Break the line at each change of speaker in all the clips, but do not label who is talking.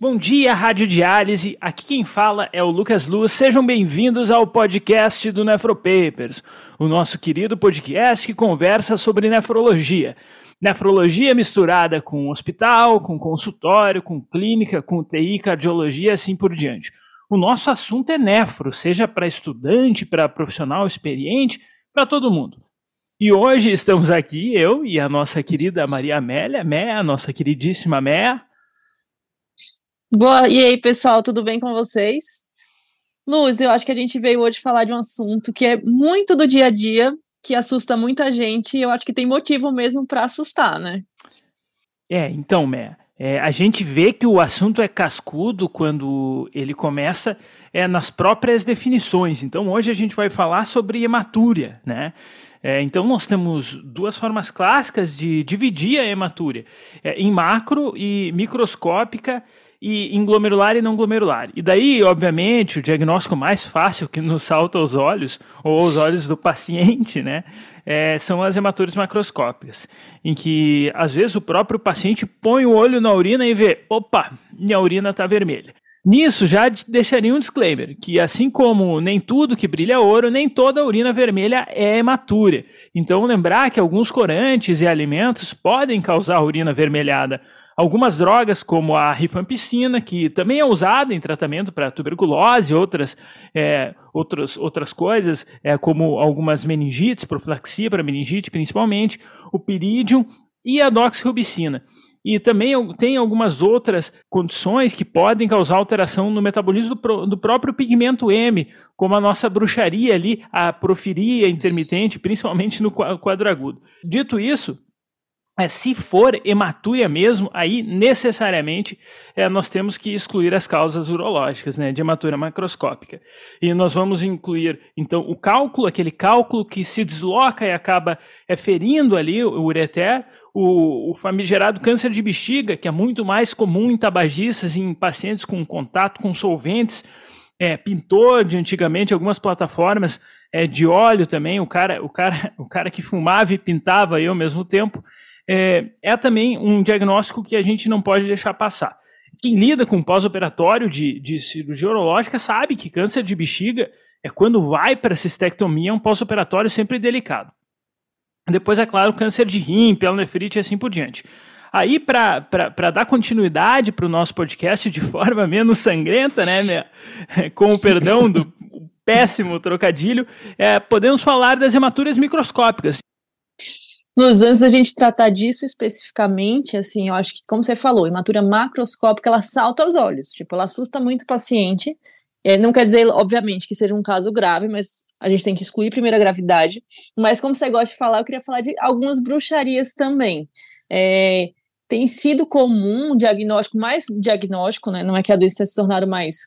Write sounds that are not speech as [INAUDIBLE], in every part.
Bom dia, Rádio Diálise. Aqui quem fala é o Lucas Luz. Sejam bem-vindos ao podcast do Nefropapers, o nosso querido podcast que conversa sobre nefrologia. Nefrologia misturada com hospital, com consultório, com clínica, com TI, cardiologia, assim por diante. O nosso assunto é nefro, seja para estudante, para profissional experiente, para todo mundo. E hoje estamos aqui, eu e a nossa querida Maria Amélia, Mé, a nossa queridíssima Mé.
Boa, e aí, pessoal, tudo bem com vocês? Luz, eu acho que a gente veio hoje falar de um assunto que é muito do dia a dia, que assusta muita gente, e eu acho que tem motivo mesmo para assustar, né?
É, então, Mé, é, a gente vê que o assunto é cascudo quando ele começa é, nas próprias definições. Então, hoje a gente vai falar sobre hematúria, né? É, então, nós temos duas formas clássicas de dividir a hematúria: é, em macro e microscópica e em glomerular e não glomerular. E daí, obviamente, o diagnóstico mais fácil que nos salta aos olhos, ou aos olhos do paciente, né, é, são as hematúrias macroscópicas, em que às vezes o próprio paciente põe o olho na urina e vê, opa, minha urina está vermelha. Nisso já deixaria um disclaimer, que assim como nem tudo que brilha é ouro, nem toda urina vermelha é hematúria. Então lembrar que alguns corantes e alimentos podem causar urina avermelhada. Algumas drogas, como a rifampicina, que também é usada em tratamento para tuberculose, outras, é, outras, outras coisas, é, como algumas meningites, profilaxia para meningite principalmente, o piridium e a doxirubicina. E também tem algumas outras condições que podem causar alteração no metabolismo do, do próprio pigmento M, como a nossa bruxaria ali, a profiria intermitente, principalmente no quadro agudo. Dito isso, é, se for hematúria mesmo, aí necessariamente é, nós temos que excluir as causas urológicas, né, de hematúria macroscópica. E nós vamos incluir, então, o cálculo, aquele cálculo que se desloca e acaba é, ferindo ali o ureter, o, o, famigerado câncer de bexiga, que é muito mais comum em tabagistas, em pacientes com contato com solventes, é, pintor de antigamente algumas plataformas é, de óleo também, o cara, o, cara, [LAUGHS] o cara que fumava e pintava aí ao mesmo tempo, é, é também um diagnóstico que a gente não pode deixar passar. Quem lida com pós-operatório de, de cirurgia urológica sabe que câncer de bexiga é quando vai para a cistectomia, é um pós-operatório sempre delicado. Depois, é claro, câncer de rim, pielonefrite e assim por diante. Aí, para dar continuidade para o nosso podcast de forma menos sangrenta, né, minha, [LAUGHS] com o perdão do péssimo trocadilho, é, podemos falar das hematuras microscópicas.
Luz, antes da gente tratar disso especificamente, assim, eu acho que, como você falou, hematura macroscópica, ela salta aos olhos, tipo, ela assusta muito o paciente, é, não quer dizer, obviamente, que seja um caso grave, mas a gente tem que excluir primeiro a gravidade. Mas como você gosta de falar, eu queria falar de algumas bruxarias também. É, tem sido comum diagnóstico, mais diagnóstico, né? Não é que a doença tenha se tornado mais,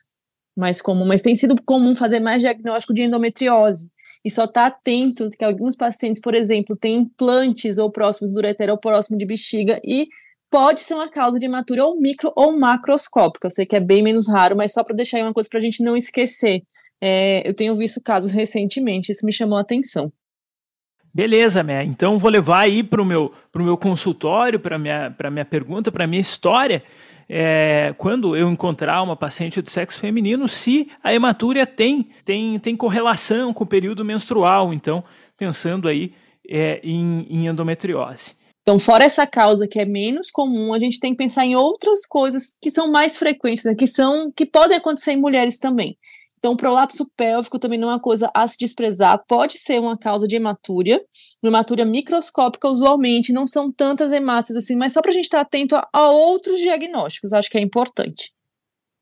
mais comum, mas tem sido comum fazer mais diagnóstico de endometriose. E só está atento que alguns pacientes, por exemplo, têm implantes ou próximos do ureter ou próximo de bexiga e pode ser uma causa de hematura ou micro ou macroscópica. Eu sei que é bem menos raro, mas só para deixar aí uma coisa para a gente não esquecer. É, eu tenho visto casos recentemente, isso me chamou a atenção.
Beleza, Mé. Então vou levar aí para o meu, pro meu consultório, para minha, minha pergunta, para minha história. É, quando eu encontrar uma paciente do sexo feminino, se a hematúria tem, tem, tem correlação com o período menstrual. Então, pensando aí é, em, em endometriose.
Então, fora essa causa que é menos comum, a gente tem que pensar em outras coisas que são mais frequentes, né, que são que podem acontecer em mulheres também. Então, o prolapso pélvico também não é uma coisa a se desprezar, pode ser uma causa de hematúria, hematúria microscópica, usualmente, não são tantas hemácias assim, mas só para a gente estar atento a, a, outros diagnósticos, acho que é importante.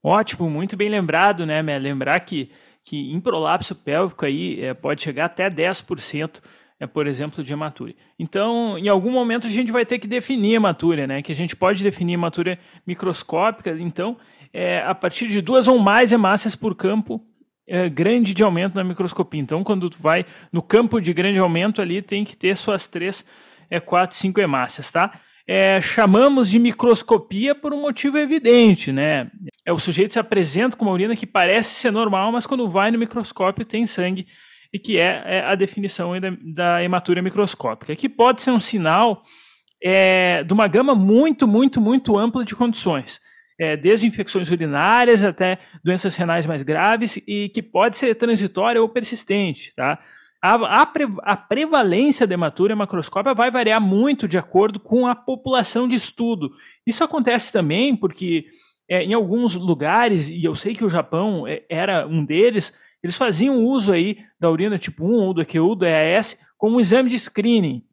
Ótimo, muito bem lembrado, né, Mé? Lembrar que, que em prolapso pélvico aí é, pode chegar até 10%, é, por exemplo, de hematúria. Então, em algum momento a gente vai ter que definir hematúria, né? Que a gente pode definir hematúria microscópica, então, é, a partir de duas ou mais hemácias por campo grande de aumento na microscopia. Então, quando tu vai no campo de grande aumento ali, tem que ter suas três, é, quatro, cinco hemácias, tá? É, chamamos de microscopia por um motivo evidente, né? É o sujeito se apresenta com uma urina que parece ser normal, mas quando vai no microscópio tem sangue e que é, é a definição da, da hematúria microscópica, que pode ser um sinal é, de uma gama muito, muito, muito ampla de condições. É, desde infecções urinárias até doenças renais mais graves e que pode ser transitória ou persistente, tá? A, a, pre, a prevalência da hematúria macroscópica vai variar muito de acordo com a população de estudo. Isso acontece também porque é, em alguns lugares, e eu sei que o Japão é, era um deles, eles faziam uso aí da urina tipo 1 ou do EQU, do EAS, como um exame de screening.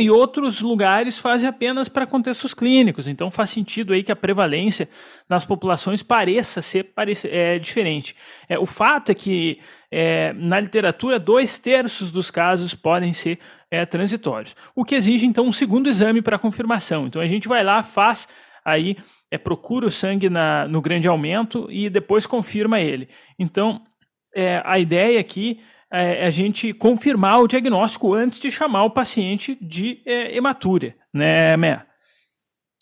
E outros lugares fazem apenas para contextos clínicos. Então faz sentido aí que a prevalência nas populações pareça ser é, diferente. É, o fato é que é, na literatura dois terços dos casos podem ser é, transitórios, o que exige então um segundo exame para confirmação. Então a gente vai lá, faz aí é, procura o sangue na, no grande aumento e depois confirma ele. Então é, a ideia aqui é, a gente confirmar o diagnóstico antes de chamar o paciente de é, hematúria, né, Mé?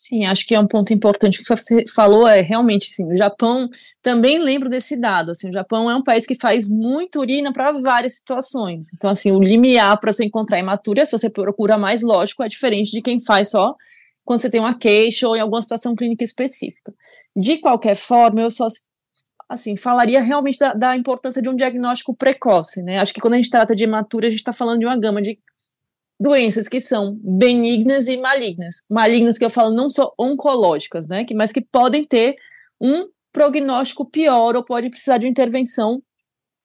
Sim, acho que é um ponto importante que você falou, é realmente sim. O Japão também lembro desse dado. Assim, o Japão é um país que faz muita urina para várias situações. Então, assim, o limiar para você encontrar hematúria, se você procura mais, lógico, é diferente de quem faz só quando você tem uma queixa ou em alguma situação clínica específica. De qualquer forma, eu só assim, falaria realmente da, da, importância de um diagnóstico precoce, né? Acho que quando a gente trata de hematúria, a gente está falando de uma gama de doenças que são benignas e malignas. Malignas que eu falo não só oncológicas, né? Que, mas que podem ter um prognóstico pior ou podem precisar de intervenção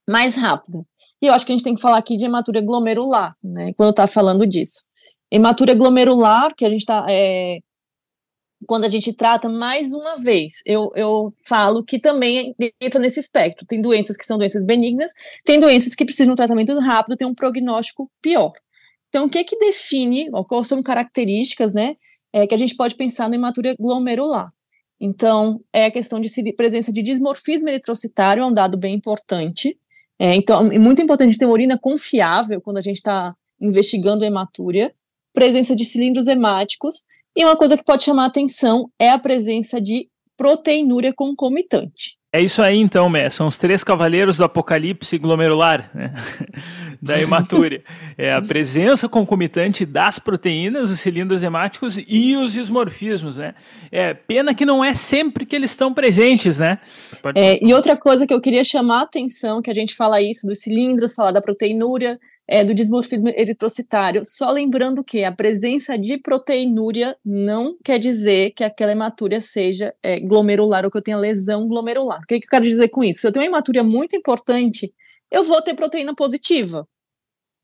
mais rápida. E eu acho que a gente tem que falar aqui de hematúria glomerular, né? Quando está falando disso. Hematúria glomerular, que a gente está é, quando a gente trata mais uma vez, eu, eu falo que também entra nesse espectro. Tem doenças que são doenças benignas, tem doenças que precisam de um tratamento rápido, tem um prognóstico pior. Então, o que é que define, ou quais são características, né, é, que a gente pode pensar no hematúria glomerular? Então, é a questão de presença de dismorfismo eritrocitário, é um dado bem importante. É, então, é muito importante ter uma urina confiável quando a gente está investigando hematúria, presença de cilindros hemáticos, e uma coisa que pode chamar a atenção é a presença de proteinúria concomitante.
É isso aí então, Mé. São os três cavaleiros do apocalipse glomerular, né? [LAUGHS] da hematúria. É a presença concomitante das proteínas, os cilindros hemáticos e os ismorfismos, né? É pena que não é sempre que eles estão presentes, né?
Pode... É, e outra coisa que eu queria chamar a atenção, que a gente fala isso dos cilindros, falar da proteinúria, é, do dismorfismo eritrocitário. Só lembrando que a presença de proteinúria não quer dizer que aquela hematúria seja é, glomerular ou que eu tenha lesão glomerular. O que, que eu quero dizer com isso? Se eu tenho uma hematúria muito importante, eu vou ter proteína positiva.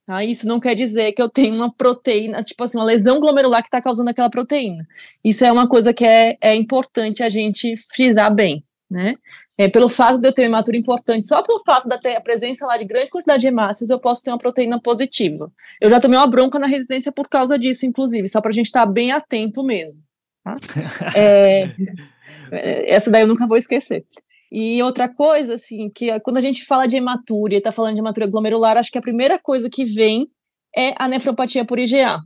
Tá? Isso não quer dizer que eu tenho uma proteína, tipo assim, uma lesão glomerular que está causando aquela proteína. Isso é uma coisa que é, é importante a gente frisar bem né? É, pelo fato de eu ter uma hematúria importante, só pelo fato de ter a presença lá de grande quantidade de hemácias, eu posso ter uma proteína positiva. Eu já tomei uma bronca na residência por causa disso, inclusive, só para a gente estar tá bem atento mesmo. Tá? [LAUGHS] É, é, essa daí eu nunca vou esquecer. E outra coisa, assim, que quando a gente fala de hematúria, está falando de hematúria glomerular, acho que a primeira coisa que vem é a nefropatia por IgA.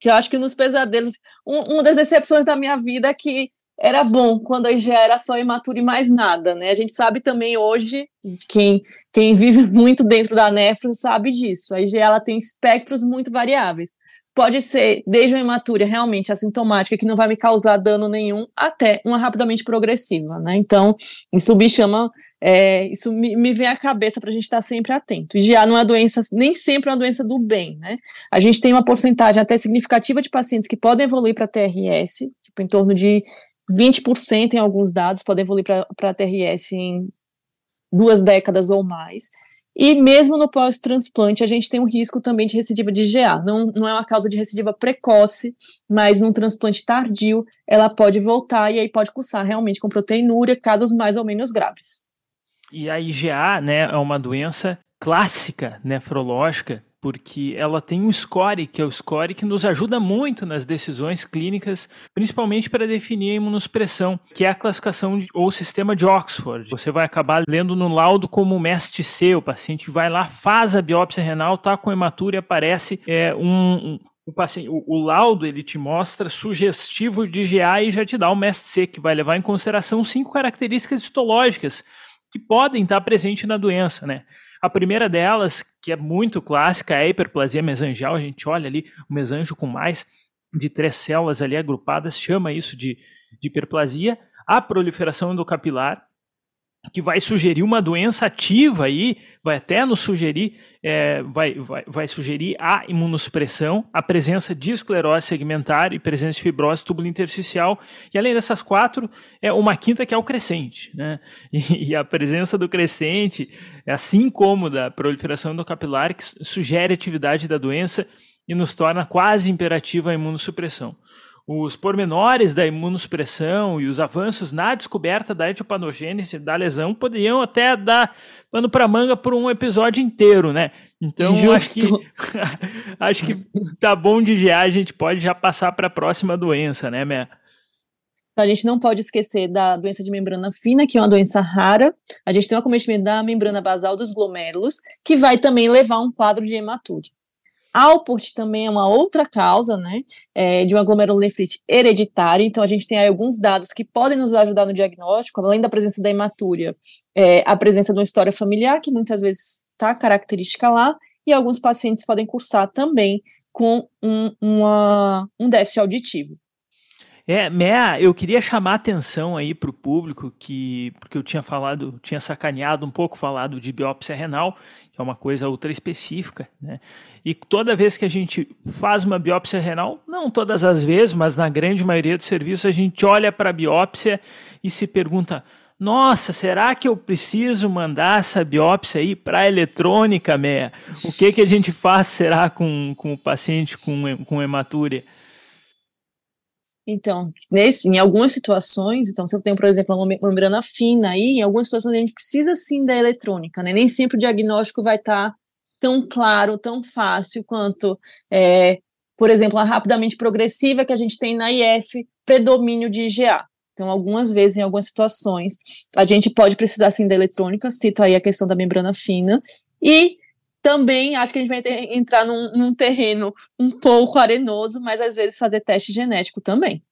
Que eu acho que nos pesadelos, um, uma das decepções da minha vida é que era bom quando a IgE era só imatura e mais nada, né? A gente sabe também hoje, quem, quem vive [LAUGHS] muito dentro da nefro sabe disso. A IgE ela tem espectros muito variáveis. Pode ser desde uma imatura realmente assintomática, que não vai me causar dano nenhum, até uma rapidamente progressiva, né? Então, isso me chama, é, isso me, me, vem à cabeça para a gente estar sempre atento. IgA não é doença, nem sempre é uma doença do bem, né? A gente tem uma porcentagem até significativa de pacientes que podem evoluir para TRS, tipo, em torno de 20% em alguns dados podem evoluir para TRS em duas décadas ou mais. E mesmo no pós-transplante, a gente tem um risco também de recidiva de GA. Não, não é uma causa de recidiva precoce, mas num transplante tardio, ela pode voltar e aí pode cursar realmente com proteinúria, casos mais ou menos graves.
E a IgA, né, é uma doença clássica nefrológica porque ela tem um score, que é o score que nos ajuda muito nas decisões clínicas, principalmente para definir a imunossupressão, que é a classificação de, ou sistema de Oxford. Você vai acabar lendo no laudo como MEST-C, o paciente vai lá, faz a biópsia renal, tá com hematura e aparece é, um, um o, paciente, o, o, laudo ele te mostra sugestivo de GA e já te dá o MEST-C, que vai levar em consideração cinco características histológicas que podem estar presentes na doença, né? A primeira delas, que é muito clássica, é a hiperplasia mesangial. A gente olha ali o mesanjo com mais de três células ali agrupadas, chama isso de, de hiperplasia. A proliferação endocapilar, que vai sugerir uma doença ativa aí, vai até nos sugerir, é, vai, vai, vai sugerir a imunossupressão, a presença de esclerose segmentar e presença de fibrose túbulo intersticial, e além dessas quatro, é uma quinta que é o crescente, né? [LAUGHS] E, e a presença do crescente, assim como da proliferação endocapilar, que sugere atividade da doença e nos torna quase imperativa a imunossupressão os pormenores da imunossupressão e os avanços na descoberta da etiopatogênese da lesão poderiam até dar pano para manga por um episódio inteiro, né? Então acho que [LAUGHS] acho que tá bom de já a gente pode já passar para a próxima doença, né, Mé?
A gente não pode esquecer da doença de membrana fina, que é uma doença rara. A gente tem um acometimento da membrana basal dos glomérulos, que vai também levar a um quadro de hematúria. Alport também é uma outra causa, né, é, de uma glomerulonefrite hereditária, então a gente tem alguns dados que podem nos ajudar no diagnóstico, além da presença da hematúria, é, a presença de uma história familiar, que muitas vezes está característica lá, e alguns pacientes podem cursar também com um, uma, um déficit auditivo.
É, Mea, eu queria chamar atenção aí para o público que, porque eu tinha falado, tinha sacaneado um pouco, falado de biópsia renal, que é uma coisa ultra específica, né? E toda vez que a gente faz uma biópsia renal, não todas as vezes, mas na grande maioria dos serviços, a gente olha para a biópsia e se pergunta: nossa, será que eu preciso mandar essa biópsia aí para eletrônica, Mea? O que, que a gente faz, será, com, com o paciente com, com hematúria?
Então, nesse, em algumas situações, então se eu tenho, por exemplo, uma membrana fina aí, em algumas situações a gente precisa sim da eletrônica, né? Nem sempre o diagnóstico vai estar tá tão claro, tão fácil quanto, é, por exemplo, a rapidamente progressiva que a gente tem na IF, predomínio de IgA. Então, algumas vezes, em algumas situações, a gente pode precisar sim da eletrônica, cito aí a questão da membrana fina, e também acho que a gente vai ter, entrar num, num, terreno um pouco arenoso, mas às vezes fazer teste genético também.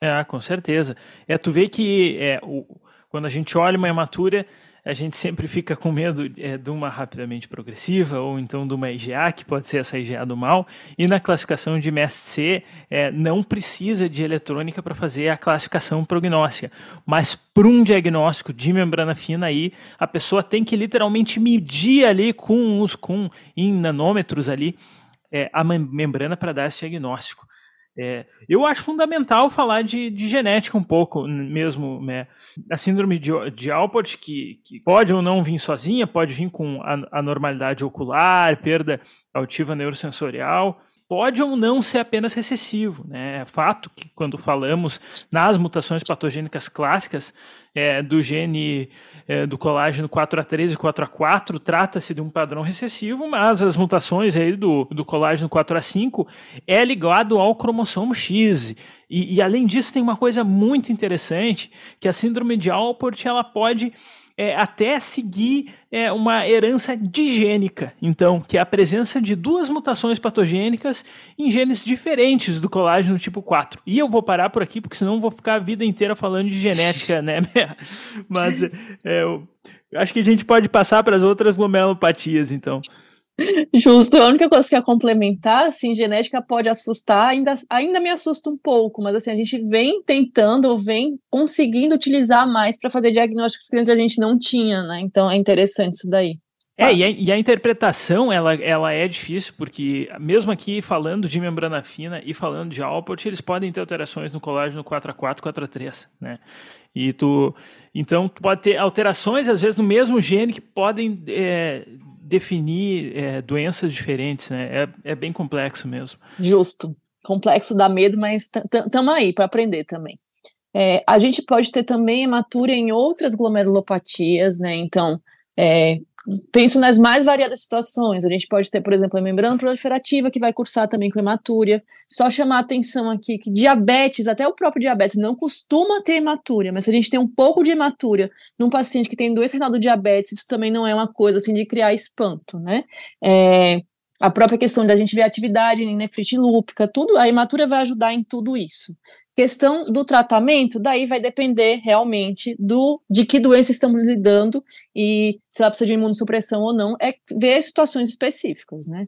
É, com certeza. É, tu vê que é, o, quando a gente olha uma hematura, a gente sempre fica com medo é, de uma rapidamente progressiva ou então de uma IgA, que pode ser essa IgA do mal, e na classificação de MSC é, não precisa de eletrônica para fazer a classificação prognóstica, mas para um diagnóstico de membrana fina aí, a pessoa tem que literalmente medir ali com os com em nanômetros ali é, a membrana para dar esse diagnóstico. É, eu acho fundamental falar de, de, genética um pouco mesmo. Né? A síndrome de, de Alport, que, que, pode ou não vir sozinha, pode vir com anormalidade ocular, perda auditiva neurosensorial, pode ou não ser apenas recessivo. Né? É fato que quando falamos nas mutações patogênicas clássicas é, do gene é, do colágeno 4A3 e 4A4, trata-se de um padrão recessivo, mas as mutações aí do, do colágeno 4A5 é ligado ao cromossomo X. E, e além disso tem uma coisa muito interessante, que a síndrome de Alport ela pode é, até seguir é, uma herança digênica, então, que é a presença de duas mutações patogênicas em genes diferentes do colágeno tipo 4. E eu vou parar por aqui, porque senão vou ficar a vida inteira falando de genética, né? [LAUGHS] Mas é, eu acho que a gente pode passar para as outras glomerulopatias, então.
Justo, a única coisa que é complementar, assim, genética pode assustar, ainda, ainda me assusta um pouco, mas assim, a gente vem tentando, vem conseguindo utilizar mais para fazer diagnósticos que antes a gente não tinha, né? Então é interessante isso daí.
É, e a, e a, interpretação, ela, ela é difícil, porque mesmo aqui falando de membrana fina e falando de Alport, eles podem ter alterações no colágeno 4A4, 4A3, né? E tu, então, tu pode ter alterações, às vezes, no mesmo gene que podem é, definir é, doenças diferentes, né? É, é bem complexo mesmo.
Justo. Complexo dá medo, mas estamos aí para aprender também. É, a gente pode ter também hematúria em outras glomerulopatias, né? Então, é, penso nas mais variadas situações. A gente pode ter, por exemplo, a membrana proliferativa, que vai cursar também com hematúria. Só chamar a atenção aqui que diabetes, até o próprio diabetes, não costuma ter hematúria, mas se a gente tem um pouco de hematúria num paciente que tem doença renal do diabetes, isso também não é uma coisa assim de criar espanto, né? É, a própria questão da gente ver atividade em nefrite lúpica, tudo, a hematúria vai ajudar em tudo isso. Questão do tratamento, daí vai depender realmente do de que doença estamos lidando e se ela precisa de imunossupressão ou não, é ver situações específicas, né?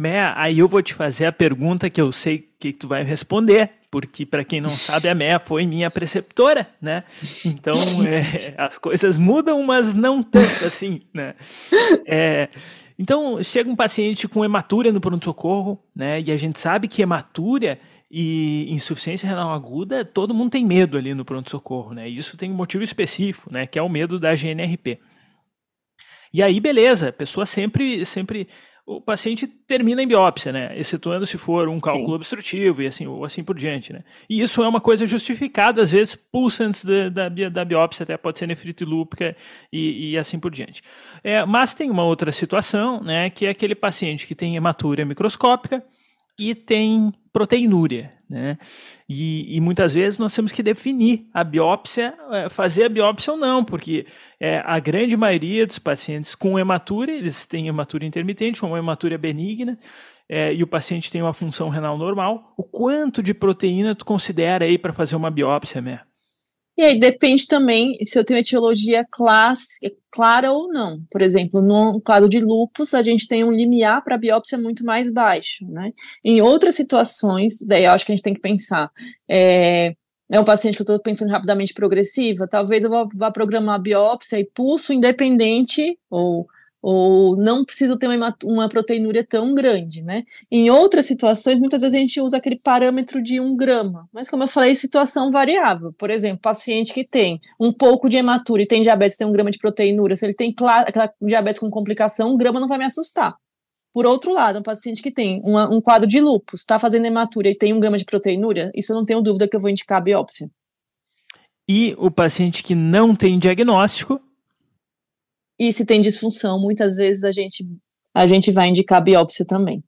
Mea, aí eu vou te fazer a pergunta que eu sei que tu vai responder, porque para quem não sabe, a Mea foi minha preceptora, né? Então [LAUGHS] é, as coisas mudam, mas não tanto assim, né? É, então chega um paciente com hematúria no pronto-socorro, né? E a gente sabe que hematúria e insuficiência renal aguda, todo mundo tem medo ali no pronto-socorro, né? Isso tem um motivo específico, né? Que é o medo da GNRP. E aí, beleza, a pessoa sempre, sempre o paciente termina em biópsia, né? Excetuando se for um cálculo Sim. obstrutivo e assim, ou assim por diante, né? E isso é uma coisa justificada, às vezes, pulsa antes da, da, da biópsia, até pode ser nefrite lúpica e, e assim por diante. É, mas tem uma outra situação, né? Que é aquele paciente que tem hematúria microscópica, e tem proteinúria, né? E, e, muitas vezes nós temos que definir a biópsia, é, fazer a biópsia ou não, porque é, a grande maioria dos pacientes com hematúria, eles têm hematúria intermitente ou hematúria benigna, é, e o paciente tem uma função renal normal. O quanto de proteína tu considera aí para fazer uma biópsia, Mer?
E aí depende também se eu tenho etiologia clássica, clara ou não. Por exemplo, no quadro de lupus, a gente tem um limiar para biópsia muito mais baixo, né? Em outras situações, daí eu acho que a gente tem que pensar, é, é um paciente que eu estou pensando rapidamente progressiva, talvez eu vá, vá programar biópsia e pulso independente ou ou não preciso ter uma, uma proteinúria tão grande, né? Em outras situações, muitas vezes a gente usa aquele parâmetro de um grama, mas como eu falei, situação variável. Por exemplo, paciente que tem um pouco de hematúria e tem diabetes, tem um grama de proteinúria, se ele tem aquela diabetes com complicação, um grama não vai me assustar. Por outro lado, um paciente que tem uma, um quadro de lúpus, está fazendo hematúria e tem um grama de proteinúria, isso eu não tenho dúvida que eu vou indicar a biópsia.
E o paciente que não tem diagnóstico,
e se tem disfunção, muitas vezes a gente, a gente vai indicar biópsia também.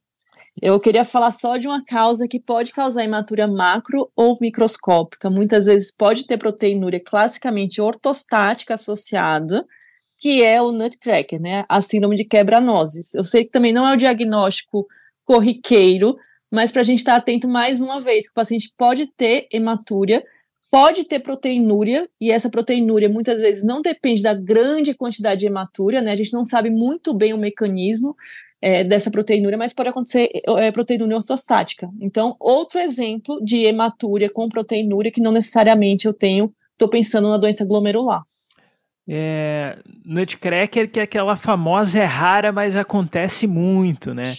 Eu queria falar só de uma causa que pode causar hematúria macro ou microscópica. Muitas vezes pode ter proteinúria classicamente ortostática associada, que é o nutcracker, né? A síndrome de quebra-nozes. Eu sei que também não é o diagnóstico corriqueiro, mas para a gente estar atento mais uma vez, que o paciente pode ter hematúria pode ter proteinúria, e essa proteinúria muitas vezes não depende da grande quantidade de hematúria, né? A gente não sabe muito bem o mecanismo é, dessa proteinúria, mas pode acontecer é, proteinúria ortostática. Então, outro exemplo de hematúria com proteinúria que não necessariamente eu tenho, estou pensando na doença glomerular.
É, nutcracker, que é aquela famosa é rara, mas acontece muito, né? [LAUGHS]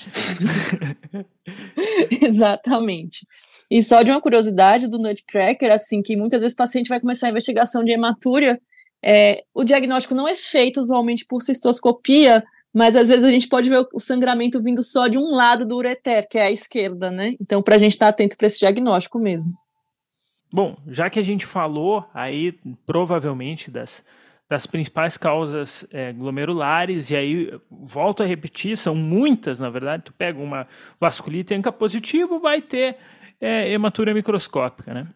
[LAUGHS]
Exatamente. E só de uma curiosidade do Nutcracker, assim, que muitas vezes o paciente vai começar a investigação de hematúria, é, o diagnóstico não é feito usualmente por cistoscopia, mas às vezes a gente pode ver o sangramento vindo só de um lado do ureter, que é a esquerda, né? Então, para a gente estar tá atento para esse diagnóstico mesmo.
Bom, já que a gente falou aí, provavelmente, das, das principais causas é, glomerulares, e aí volto a repetir, são muitas, na verdade. Tu pega uma vasculite ANCA positivo, vai ter é hematúria microscópica, né?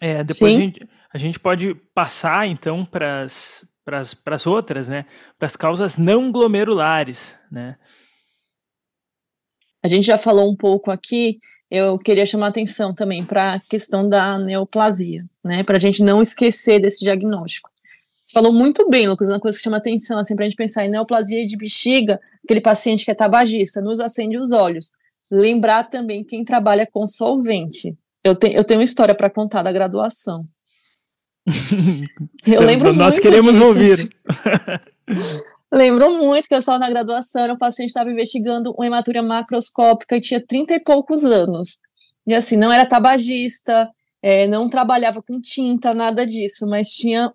É, depois a gente, a gente pode passar, então, para as outras, né? Para as causas não glomerulares, né?
A gente já falou um pouco aqui, eu queria chamar atenção também para a questão da neoplasia, né? Para a gente não esquecer desse diagnóstico. Você falou muito bem, Lucas, uma coisa que chama atenção, assim, para a gente pensar em neoplasia de bexiga, aquele paciente que é tabagista, nos acende os olhos lembrar também quem trabalha com solvente. Eu, te, eu tenho uma história para contar da graduação.
eu lembro Nós muito queremos disso. ouvir. [LAUGHS]
lembro muito que eu estava na graduação, o paciente estava investigando uma hematúria macroscópica e tinha 30 e poucos anos. E assim, não era tabagista, é, não trabalhava com tinta, nada disso, mas tinha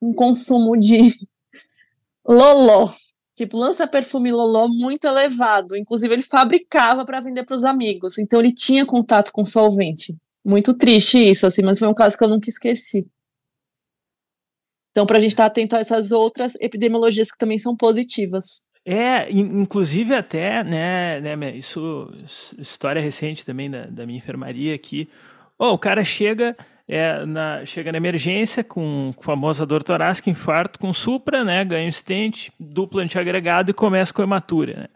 um consumo de [LAUGHS] loló. Tipo, lança perfume Loló muito elevado. Inclusive, ele fabricava para vender para os amigos. Então, ele tinha contato com solvente. muito triste isso, assim, mas foi um caso que eu nunca esqueci. Então, para a gente estar tá atento a essas outras epidemiologias que também são positivas.
É, inclusive até, né, né, isso, história recente também da, da minha enfermaria aqui, oh, o cara chega, é, na, chega na emergência com, famosa dor torácica, infarto com supra, né, ganha um stent, duplo antiagregado e começa com hematura, né.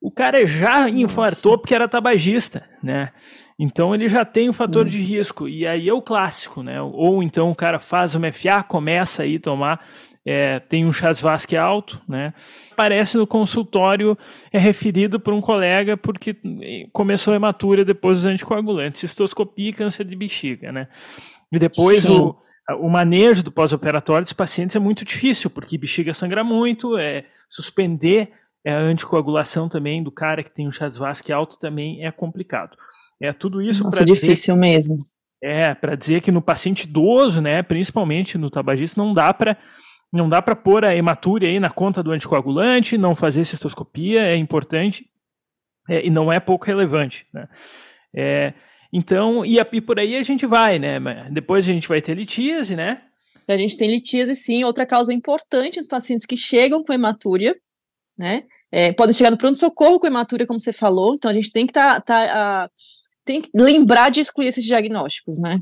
O cara já infartou Nossa. porque era tabagista, né? Então ele já tem o um fator de risco. E aí é o clássico, né? Ou então o cara faz uma FA, começa aí a tomar, é, tem um Chasvasque alto, né? Aparece no consultório, é referido por um colega porque começou a hematura depois dos anticoagulantes, cistoscopia e câncer de bexiga, né? E depois o, o manejo do pós-operatório dos pacientes é muito difícil, porque bexiga sangra muito, é suspender é, a anticoagulação também do cara que tem um Chasvasque alto também é complicado. É tudo isso
para difícil dizer, mesmo.
É, para dizer que no paciente idoso, né, principalmente no tabagista, não dá para não dá para pôr a hematúria aí na conta do anticoagulante, não fazer cistoscopia, é importante é, e não é pouco relevante, né? É, então, e, e, por aí a gente vai, né? Depois a gente vai ter litíase, né?
A gente tem litíase, sim. Outra causa importante, os pacientes que chegam com hematúria, né? É, podem chegar no pronto-socorro com hematúria, como você falou, então a gente tem que tá, tá, uh, tem que lembrar de excluir esses diagnósticos, né?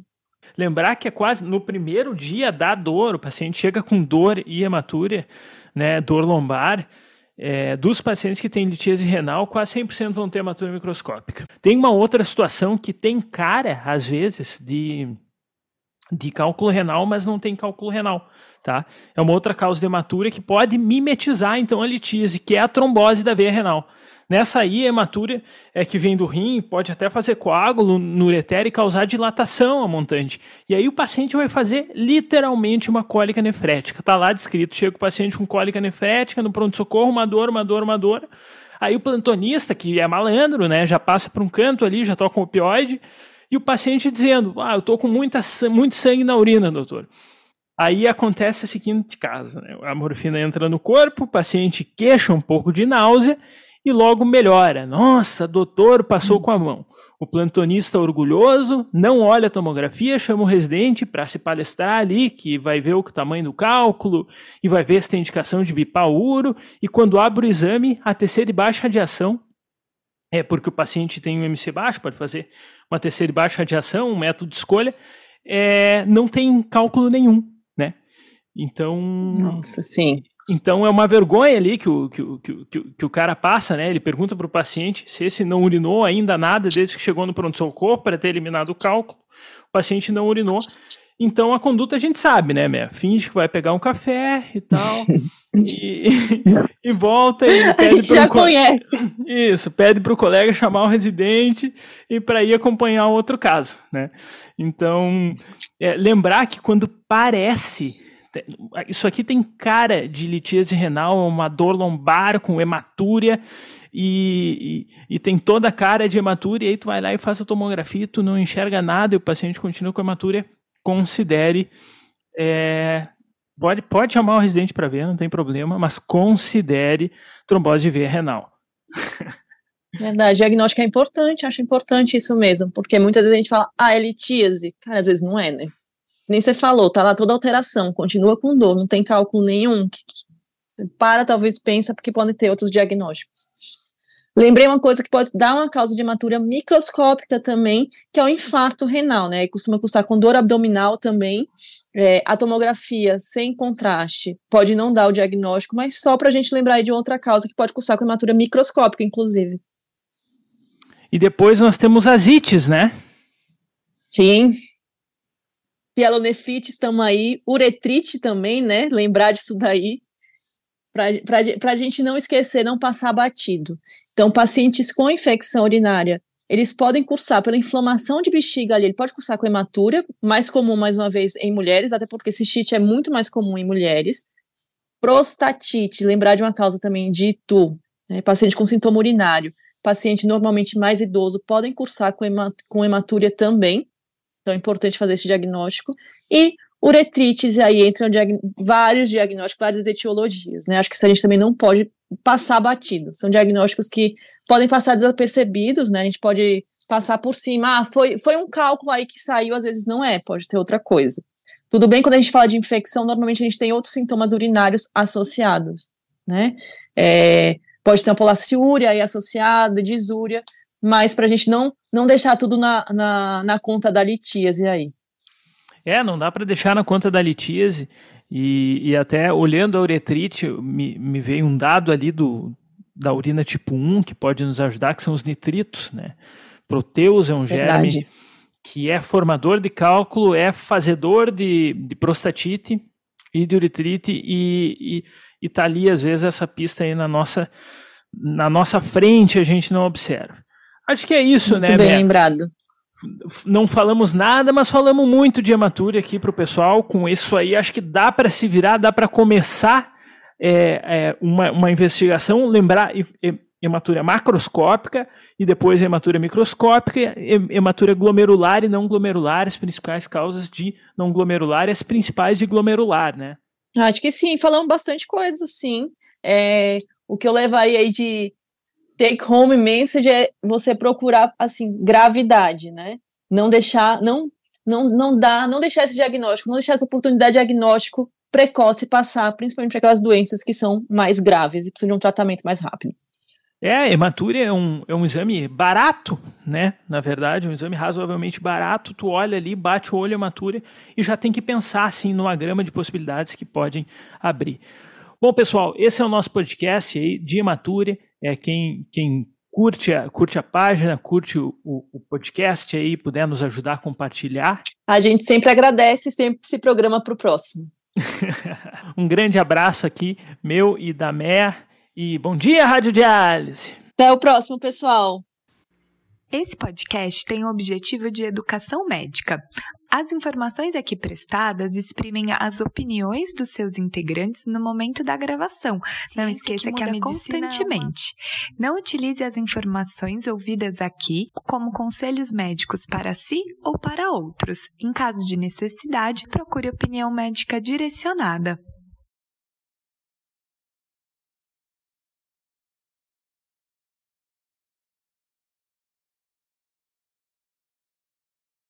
Lembrar que é quase no primeiro dia da dor, o paciente chega com dor e hematúria, né, dor lombar, é, dos pacientes que têm litíase renal, quase 100% vão ter hematúria microscópica. Tem uma outra situação que tem cara, às vezes, de de cálculo renal, mas não tem cálculo renal, tá? É uma outra causa de hematura que pode mimetizar então a litíase, que é a trombose da veia renal. Nessa aí, a hematura é que vem do rim, pode até fazer coágulo no ureter e causar dilatação a montante. E aí o paciente vai fazer literalmente uma cólica nefrética. Tá lá descrito, chega o paciente com cólica nefrética no pronto-socorro, uma dor, uma dor, uma dor. Aí o plantonista, que é malandro, né, já passa para um canto ali, já toca um opioide, e o paciente dizendo: Ah, eu estou com muita, muito sangue na urina, doutor. Aí acontece a seguinte caso: né? a morfina entra no corpo, o paciente queixa um pouco de náusea e logo melhora. Nossa, doutor, passou com a mão. O plantonista orgulhoso não olha a tomografia, chama o residente para se palestrar ali, que vai ver o tamanho do cálculo e vai ver se tem indicação de bipauro. E quando abre o exame, a terceira e baixa radiação é porque o paciente tem um MC baixo, pode fazer uma terceira e baixa radiação, um método de escolha, é, não tem cálculo nenhum, né? Então.
Nossa, sim.
Então é uma vergonha ali que o, que, o, que, o, que o cara passa, né? Ele pergunta para o paciente se esse não urinou ainda nada desde que chegou no pronto-socorro para ter eliminado o cálculo. O paciente não urinou. Então a conduta a gente sabe, né, Mé? Finge que vai pegar um café e tal. [LAUGHS] e, e, volta e
pede a gente já conhece.
Isso, pede para o colega chamar o residente e para ir acompanhar outro caso, né? Então, é, lembrar que quando parece isso aqui tem cara de litíase renal, uma dor lombar com hematúria e, e, e, tem toda a cara de hematúria, e aí tu vai lá e faz a tomografia, tu não enxerga nada e o paciente continua com hematúria considere. É, pode, pode chamar o residente para ver, não tem problema, mas considere trombose de veia renal. [LAUGHS]
Verdade, diagnóstico é importante, acho importante isso mesmo, porque muitas vezes a gente fala, ah, é litíase, cara, às vezes não é, né? Nem você falou, tá lá toda alteração, continua com dor, não tem cálculo nenhum, para, talvez pensa, porque podem ter outros diagnósticos. Lembrei uma coisa que pode dar uma causa de hematura microscópica também, que é o infarto renal, né? E costuma cursar com dor abdominal também. É, a tomografia sem contraste pode não dar o diagnóstico, mas só para a gente lembrar de outra causa que pode cursar com hematura microscópica, inclusive.
E depois nós temos as ites, né?
Sim. Pielonefrite, estamos aí. Uretrite também, né? Lembrar disso daí para a gente não esquecer, não passar batido. Então, pacientes com infecção urinária, eles podem cursar pela inflamação de bexiga ali, ele pode cursar com hematura, mais comum, mais uma vez, em mulheres, até porque cistite é muito mais comum em mulheres. Prostatite, lembrar de uma causa também de ITU, né, paciente com sintoma urinário, paciente normalmente mais idoso, podem cursar com, hemat com hematúria também, então é importante fazer esse diagnóstico. E uretrites, e aí entram diag vários diagnósticos, várias etiologias, né? Acho que isso a gente também não pode passar batido. São diagnósticos que podem passar desapercebidos, né? A gente pode passar por cima. Ah, foi, foi um cálculo aí que saiu, às vezes não é, pode ter outra coisa. Tudo bem quando a gente fala de infecção, normalmente a gente tem outros sintomas urinários associados, né? É, pode ter uma polaciúria aí associada, disúria, mas para a gente não, não deixar tudo na, na, na conta da litíase aí.
É, não dá para deixar na conta da litíase. E, e até olhando a uretrite, me, me veio um dado ali do, da urina tipo 1 que pode nos ajudar, que são os nitritos, né? Proteus é um Verdade. germe que é formador de cálculo, é fazedor de, de prostatite e de uretrite e, e, e tá ali, às vezes, essa pista aí na nossa, na nossa frente a gente não observa. Acho que é isso,
muito
né,
bem lembrado.
Não falamos nada, mas falamos muito de hematura aqui para o pessoal. Com isso aí, acho que dá para se virar, dá para começar é, é, uma, uma investigação. Lembrar, hematura macroscópica e depois hematura microscópica, hematura glomerular e não glomerular, as principais causas de não glomerular e as principais de glomerular, né?
Acho que sim, falamos bastante coisa, sim. É, o que eu levaria aí de take home message é você procurar, assim, gravidade, né? Não deixar, não, não, não dá, não deixar esse diagnóstico, não deixar essa oportunidade de diagnóstico precoce passar, principalmente aquelas doenças que são mais graves e precisam de um tratamento mais rápido.
É, hematúria é um, é um exame barato, né? Na verdade, um exame razoavelmente barato. Tu olha ali, bate o olho hematúria e já tem que pensar assim numa grama de possibilidades que podem abrir. Bom, pessoal, esse é o nosso podcast aí de hematúria. É quem, quem curte a, curte a página, curte o, o, o podcast aí, puder nos ajudar a compartilhar.
A gente sempre agradece, sempre se programa para o próximo. [LAUGHS]
um grande abraço aqui, meu e da Mer. E bom dia, Rádio Diálise!
Até o próximo, pessoal!
Esse podcast tem o objetivo de educação médica. As informações aqui prestadas exprimem as opiniões dos seus integrantes no momento da gravação. Ciência Não esqueça que, que constantemente. É uma... Não utilize as informações ouvidas aqui como conselhos médicos para si ou para outros. Em caso de necessidade, procure opinião médica direcionada.